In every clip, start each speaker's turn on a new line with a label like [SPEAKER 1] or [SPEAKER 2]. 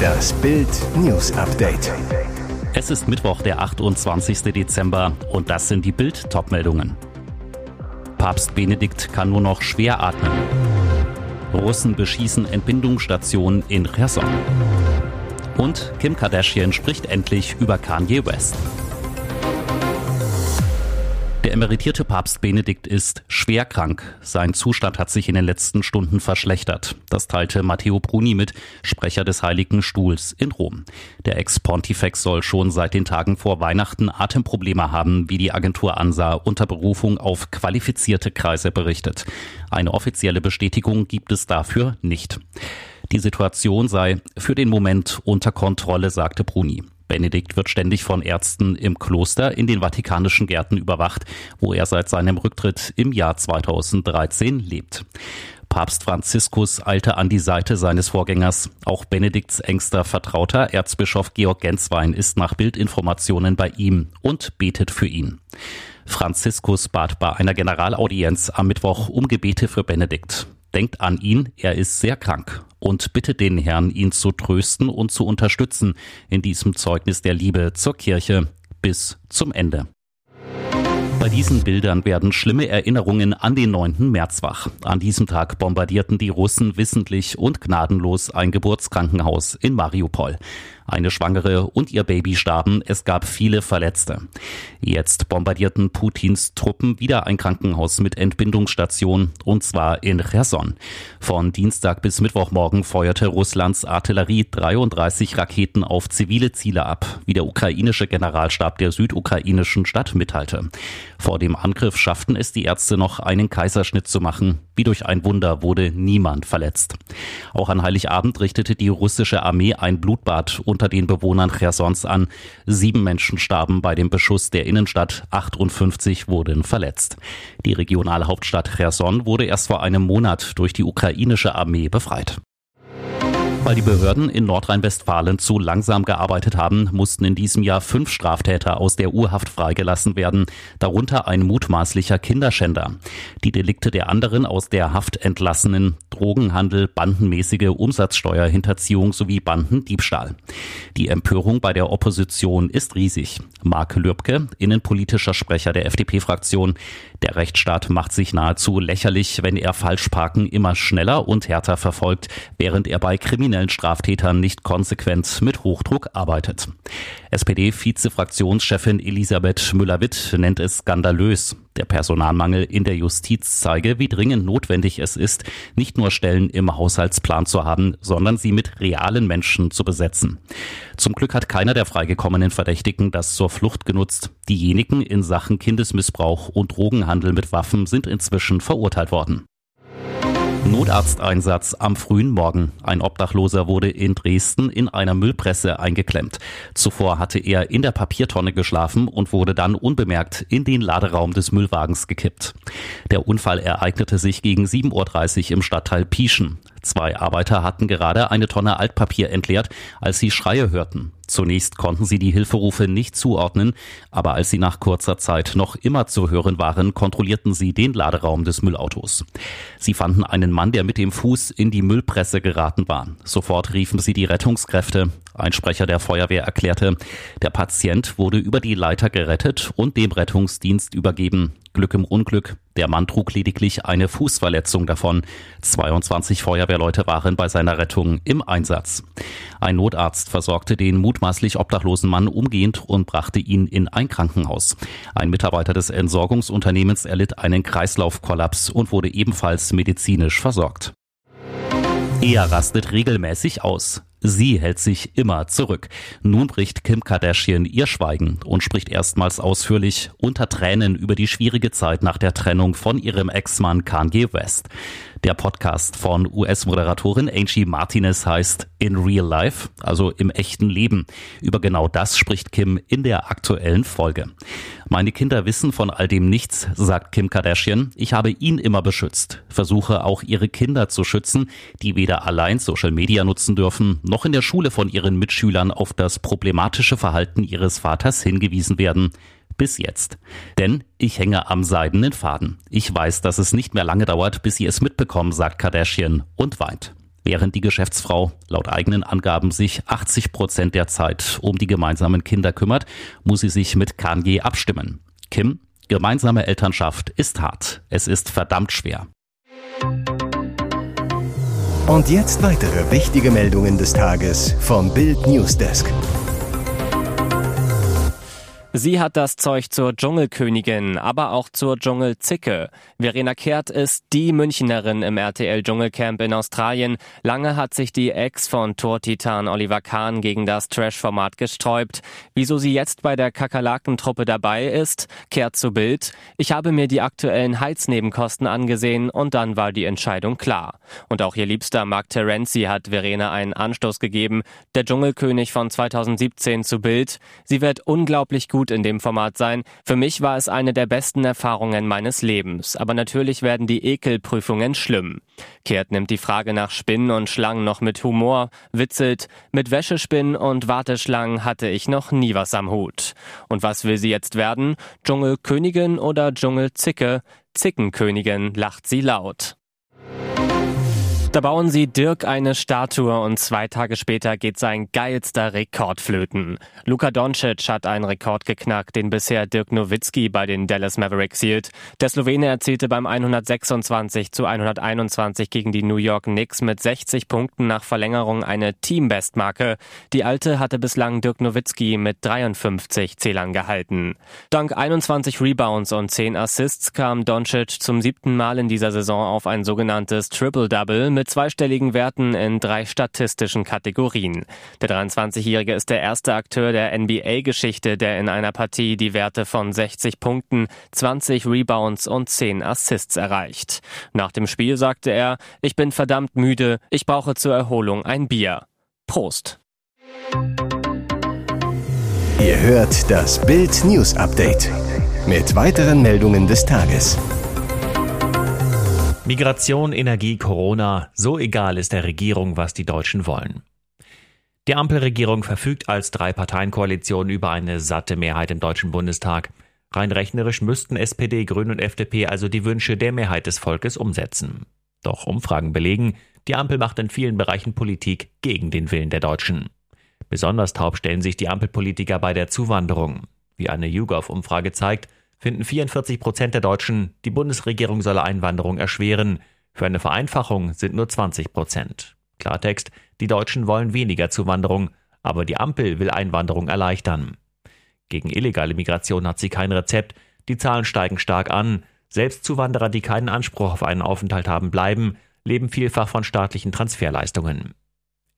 [SPEAKER 1] Das Bild News Update.
[SPEAKER 2] Es ist Mittwoch, der 28. Dezember und das sind die Bild Topmeldungen. Papst Benedikt kann nur noch schwer atmen. Russen beschießen Entbindungsstationen in Cherson. Und Kim Kardashian spricht endlich über Kanye West. Der emeritierte Papst Benedikt ist schwer krank. Sein Zustand hat sich in den letzten Stunden verschlechtert. Das teilte Matteo Bruni mit, Sprecher des Heiligen Stuhls in Rom. Der Ex-Pontifex soll schon seit den Tagen vor Weihnachten Atemprobleme haben, wie die Agentur ANSA unter Berufung auf qualifizierte Kreise berichtet. Eine offizielle Bestätigung gibt es dafür nicht. Die Situation sei für den Moment unter Kontrolle, sagte Bruni. Benedikt wird ständig von Ärzten im Kloster in den Vatikanischen Gärten überwacht, wo er seit seinem Rücktritt im Jahr 2013 lebt. Papst Franziskus eilte an die Seite seines Vorgängers. Auch Benedikts engster Vertrauter, Erzbischof Georg Genswein, ist nach Bildinformationen bei ihm und betet für ihn. Franziskus bat bei einer Generalaudienz am Mittwoch um Gebete für Benedikt. Denkt an ihn, er ist sehr krank und bittet den Herrn, ihn zu trösten und zu unterstützen in diesem Zeugnis der Liebe zur Kirche bis zum Ende. Bei diesen Bildern werden schlimme Erinnerungen an den 9. März wach. An diesem Tag bombardierten die Russen wissentlich und gnadenlos ein Geburtskrankenhaus in Mariupol. Eine Schwangere und ihr Baby starben, es gab viele Verletzte. Jetzt bombardierten Putins Truppen wieder ein Krankenhaus mit Entbindungsstation, und zwar in Cherson. Von Dienstag bis Mittwochmorgen feuerte Russlands Artillerie 33 Raketen auf zivile Ziele ab, wie der ukrainische Generalstab der südukrainischen Stadt mitteilte. Vor dem Angriff schafften es die Ärzte noch, einen Kaiserschnitt zu machen. Wie durch ein Wunder wurde niemand verletzt. Auch an Heiligabend richtete die russische Armee ein Blutbad unter den Bewohnern Chersons an. Sieben Menschen starben bei dem Beschuss der Innenstadt, 58 wurden verletzt. Die Regionalhauptstadt Cherson wurde erst vor einem Monat durch die ukrainische Armee befreit. Weil die Behörden in Nordrhein-Westfalen zu langsam gearbeitet haben, mussten in diesem Jahr fünf Straftäter aus der Urhaft freigelassen werden, darunter ein mutmaßlicher Kinderschänder. Die Delikte der anderen aus der Haft entlassenen Drogenhandel, bandenmäßige Umsatzsteuerhinterziehung sowie Bandendiebstahl. Die Empörung bei der Opposition ist riesig. Mark Lübke, innenpolitischer Sprecher der FDP-Fraktion, der Rechtsstaat macht sich nahezu lächerlich, wenn er Falschparken immer schneller und härter verfolgt, während er bei kriminellen Straftätern nicht konsequent mit Hochdruck arbeitet. SPD-Vize-Fraktionschefin Elisabeth Müller-Witt nennt es skandalös. Der Personalmangel in der Justiz zeige, wie dringend notwendig es ist, nicht nur Stellen im Haushaltsplan zu haben, sondern sie mit realen Menschen zu besetzen. Zum Glück hat keiner der freigekommenen Verdächtigen das zur Flucht genutzt. Diejenigen in Sachen Kindesmissbrauch und Drogenhandel mit Waffen sind inzwischen verurteilt worden. Notarzteinsatz am frühen Morgen. Ein Obdachloser wurde in Dresden in einer Müllpresse eingeklemmt. Zuvor hatte er in der Papiertonne geschlafen und wurde dann unbemerkt in den Laderaum des Müllwagens gekippt. Der Unfall ereignete sich gegen 7.30 Uhr im Stadtteil Pieschen. Zwei Arbeiter hatten gerade eine Tonne Altpapier entleert, als sie Schreie hörten. Zunächst konnten sie die Hilferufe nicht zuordnen, aber als sie nach kurzer Zeit noch immer zu hören waren, kontrollierten sie den Laderaum des Müllautos. Sie fanden einen Mann, der mit dem Fuß in die Müllpresse geraten war. Sofort riefen sie die Rettungskräfte. Ein Sprecher der Feuerwehr erklärte, der Patient wurde über die Leiter gerettet und dem Rettungsdienst übergeben. Glück im Unglück. Der Mann trug lediglich eine Fußverletzung davon. 22 Feuerwehrleute waren bei seiner Rettung im Einsatz. Ein Notarzt versorgte den mutmaßlich obdachlosen Mann umgehend und brachte ihn in ein Krankenhaus. Ein Mitarbeiter des Entsorgungsunternehmens erlitt einen Kreislaufkollaps und wurde ebenfalls medizinisch versorgt. Er rastet regelmäßig aus. Sie hält sich immer zurück. Nun bricht Kim Kardashian ihr Schweigen und spricht erstmals ausführlich unter Tränen über die schwierige Zeit nach der Trennung von ihrem Ex-Mann Kanye West. Der Podcast von US-Moderatorin Angie Martinez heißt In Real Life, also im echten Leben. Über genau das spricht Kim in der aktuellen Folge. Meine Kinder wissen von all dem nichts, sagt Kim Kardashian. Ich habe ihn immer beschützt, versuche auch ihre Kinder zu schützen, die weder allein Social Media nutzen dürfen, noch in der Schule von ihren Mitschülern auf das problematische Verhalten ihres Vaters hingewiesen werden bis jetzt. Denn ich hänge am seidenen Faden. Ich weiß, dass es nicht mehr lange dauert, bis sie es mitbekommen, sagt Kardashian und weint. Während die Geschäftsfrau laut eigenen Angaben sich 80 Prozent der Zeit um die gemeinsamen Kinder kümmert, muss sie sich mit Kanye abstimmen. Kim, gemeinsame Elternschaft ist hart. Es ist verdammt schwer.
[SPEAKER 1] Und jetzt weitere wichtige Meldungen des Tages vom Bild Newsdesk.
[SPEAKER 3] Sie hat das Zeug zur Dschungelkönigin, aber auch zur Dschungelzicke. Verena Kehrt ist die Münchnerin im RTL Dschungelcamp in Australien. Lange hat sich die Ex von Tortitan Oliver Kahn gegen das Trash-Format gesträubt. Wieso sie jetzt bei der Kakerlakentruppe dabei ist, kehrt zu Bild. Ich habe mir die aktuellen Heiznebenkosten angesehen und dann war die Entscheidung klar. Und auch ihr liebster Mark Terenzi hat Verena einen Anstoß gegeben. Der Dschungelkönig von 2017 zu Bild. Sie wird unglaublich gut gut in dem Format sein. Für mich war es eine der besten Erfahrungen meines Lebens. Aber natürlich werden die Ekelprüfungen schlimm. Kehrt nimmt die Frage nach Spinnen und Schlangen noch mit Humor, witzelt, mit Wäschespinnen und Warteschlangen hatte ich noch nie was am Hut. Und was will sie jetzt werden? Dschungelkönigin oder Dschungelzicke? Zickenkönigin lacht sie laut. Da bauen sie Dirk eine Statue und zwei Tage später geht sein geilster Rekord flöten. Luka Doncic hat einen Rekord geknackt, den bisher Dirk Nowitzki bei den Dallas Mavericks hielt. Der Slowene erzielte beim 126 zu 121 gegen die New York Knicks mit 60 Punkten nach Verlängerung eine Teambestmarke. Die alte hatte bislang Dirk Nowitzki mit 53 Zählern gehalten. Dank 21 Rebounds und 10 Assists kam Doncic zum siebten Mal in dieser Saison auf ein sogenanntes Triple-Double mit zweistelligen Werten in drei statistischen Kategorien. Der 23-Jährige ist der erste Akteur der NBA-Geschichte, der in einer Partie die Werte von 60 Punkten, 20 Rebounds und 10 Assists erreicht. Nach dem Spiel sagte er, ich bin verdammt müde, ich brauche zur Erholung ein Bier. Prost.
[SPEAKER 1] Ihr hört das Bild News Update mit weiteren Meldungen des Tages.
[SPEAKER 4] Migration, Energie, Corona, so egal ist der Regierung, was die Deutschen wollen. Die Ampelregierung verfügt als Drei-Parteien-Koalition über eine satte Mehrheit im Deutschen Bundestag. Rein rechnerisch müssten SPD, Grüne und FDP also die Wünsche der Mehrheit des Volkes umsetzen. Doch Umfragen belegen, die Ampel macht in vielen Bereichen Politik gegen den Willen der Deutschen. Besonders taub stellen sich die Ampelpolitiker bei der Zuwanderung. Wie eine YouGov-Umfrage zeigt, finden 44 Prozent der Deutschen, die Bundesregierung solle Einwanderung erschweren. Für eine Vereinfachung sind nur 20 Prozent. Klartext, die Deutschen wollen weniger Zuwanderung, aber die Ampel will Einwanderung erleichtern. Gegen illegale Migration hat sie kein Rezept, die Zahlen steigen stark an, selbst Zuwanderer, die keinen Anspruch auf einen Aufenthalt haben, bleiben, leben vielfach von staatlichen Transferleistungen.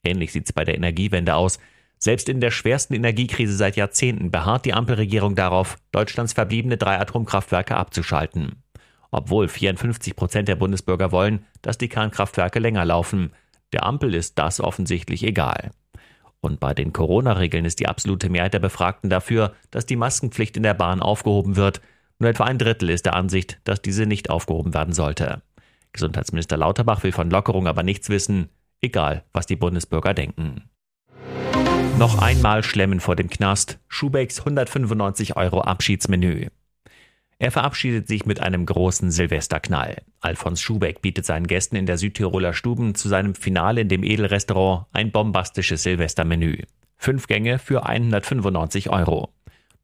[SPEAKER 4] Ähnlich sieht's bei der Energiewende aus. Selbst in der schwersten Energiekrise seit Jahrzehnten beharrt die Ampelregierung darauf, Deutschlands verbliebene drei Atomkraftwerke abzuschalten. Obwohl 54 Prozent der Bundesbürger wollen, dass die Kernkraftwerke länger laufen. Der Ampel ist das offensichtlich egal. Und bei den Corona-Regeln ist die absolute Mehrheit der Befragten dafür, dass die Maskenpflicht in der Bahn aufgehoben wird. Nur etwa ein Drittel ist der Ansicht, dass diese nicht aufgehoben werden sollte. Gesundheitsminister Lauterbach will von Lockerung aber nichts wissen, egal was die Bundesbürger denken. Noch einmal schlemmen vor dem Knast. Schubecks 195 Euro Abschiedsmenü. Er verabschiedet sich mit einem großen Silvesterknall. Alfons Schubeck bietet seinen Gästen in der Südtiroler Stuben zu seinem Finale in dem Edelrestaurant ein bombastisches Silvestermenü. Fünf Gänge für 195 Euro.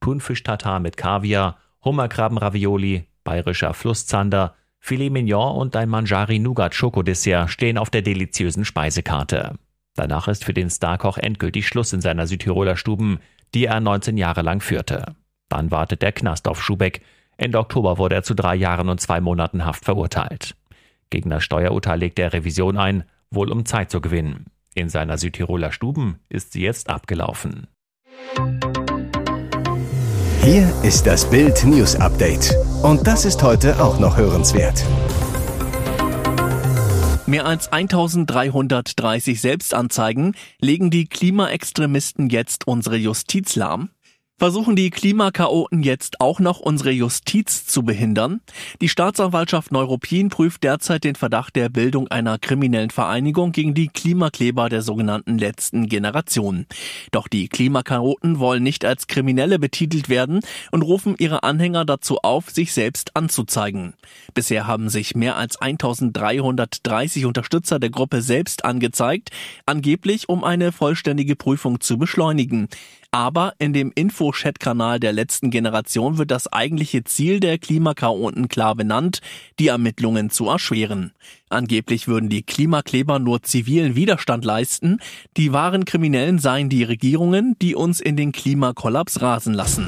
[SPEAKER 4] Thunfisch-Tatar mit Kaviar, Hummerkrabben-Ravioli, bayerischer Flusszander, Filet Mignon und ein Manjari-Nougat-Schokodessert stehen auf der deliziösen Speisekarte. Danach ist für den Starkoch endgültig Schluss in seiner Südtiroler Stuben, die er 19 Jahre lang führte. Dann wartet der Knast auf Schubeck. Ende Oktober wurde er zu drei Jahren und zwei Monaten Haft verurteilt. Gegen das Steuerurteil legt er Revision ein, wohl um Zeit zu gewinnen. In seiner Südtiroler Stuben ist sie jetzt abgelaufen.
[SPEAKER 1] Hier ist das Bild News Update. Und das ist heute auch noch hörenswert.
[SPEAKER 5] Mehr als 1330 Selbstanzeigen legen die Klimaextremisten jetzt unsere Justiz lahm. Versuchen die Klimakaoten jetzt auch noch unsere Justiz zu behindern? Die Staatsanwaltschaft Neuruppin prüft derzeit den Verdacht der Bildung einer kriminellen Vereinigung gegen die Klimakleber der sogenannten letzten Generation. Doch die Klimakaoten wollen nicht als Kriminelle betitelt werden und rufen ihre Anhänger dazu auf, sich selbst anzuzeigen. Bisher haben sich mehr als 1330 Unterstützer der Gruppe selbst angezeigt, angeblich um eine vollständige Prüfung zu beschleunigen. Aber in dem Info-Chat-Kanal der letzten Generation wird das eigentliche Ziel der Klimakaoten klar benannt, die Ermittlungen zu erschweren. Angeblich würden die Klimakleber nur zivilen Widerstand leisten, die wahren Kriminellen seien die Regierungen, die uns in den Klimakollaps rasen lassen.